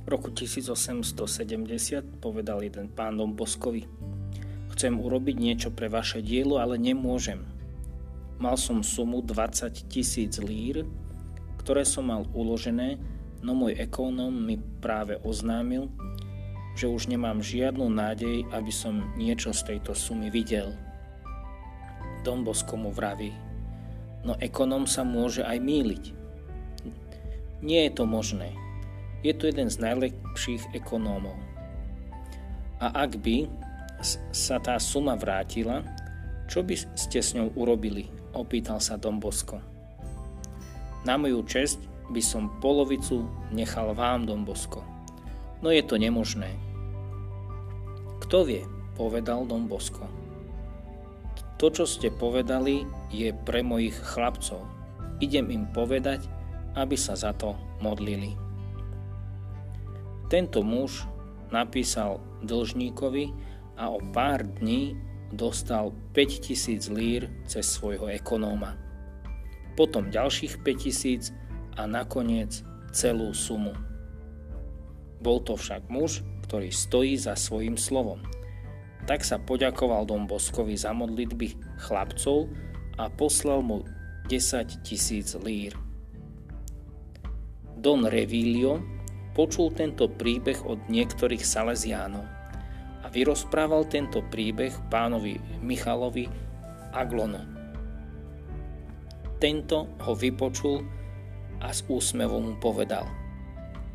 V roku 1870 povedal jeden pán Domboskovi Chcem urobiť niečo pre vaše dielo, ale nemôžem. Mal som sumu 20 tisíc lír, ktoré som mal uložené, no môj ekonóm mi práve oznámil, že už nemám žiadnu nádej, aby som niečo z tejto sumy videl. Dombosko mu vraví, no ekonóm sa môže aj míliť. Nie je to možné. Je to jeden z najlepších ekonómov. A ak by sa tá suma vrátila, čo by ste s ňou urobili? Opýtal sa Dombosko. Na moju česť by som polovicu nechal vám, Dombosko. No je to nemožné. Kto vie, povedal Dombosko. To, čo ste povedali, je pre mojich chlapcov. Idem im povedať, aby sa za to modlili. Tento muž napísal dlžníkovi a o pár dní dostal 5000 lír cez svojho ekonóma. Potom ďalších 5000 a nakoniec celú sumu. Bol to však muž, ktorý stojí za svojim slovom. Tak sa poďakoval Dom Boskovi za modlitby chlapcov a poslal mu 10 tisíc lír. Don Revilio počul tento príbeh od niektorých Salesiánov a vyrozprával tento príbeh pánovi Michalovi Aglono. Tento ho vypočul a s úsmevom mu povedal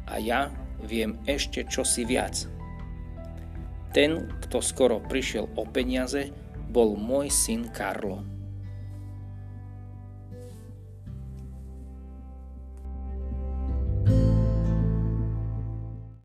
a ja viem ešte čosi viac. Ten, kto skoro prišiel o peniaze, bol môj syn Karlo.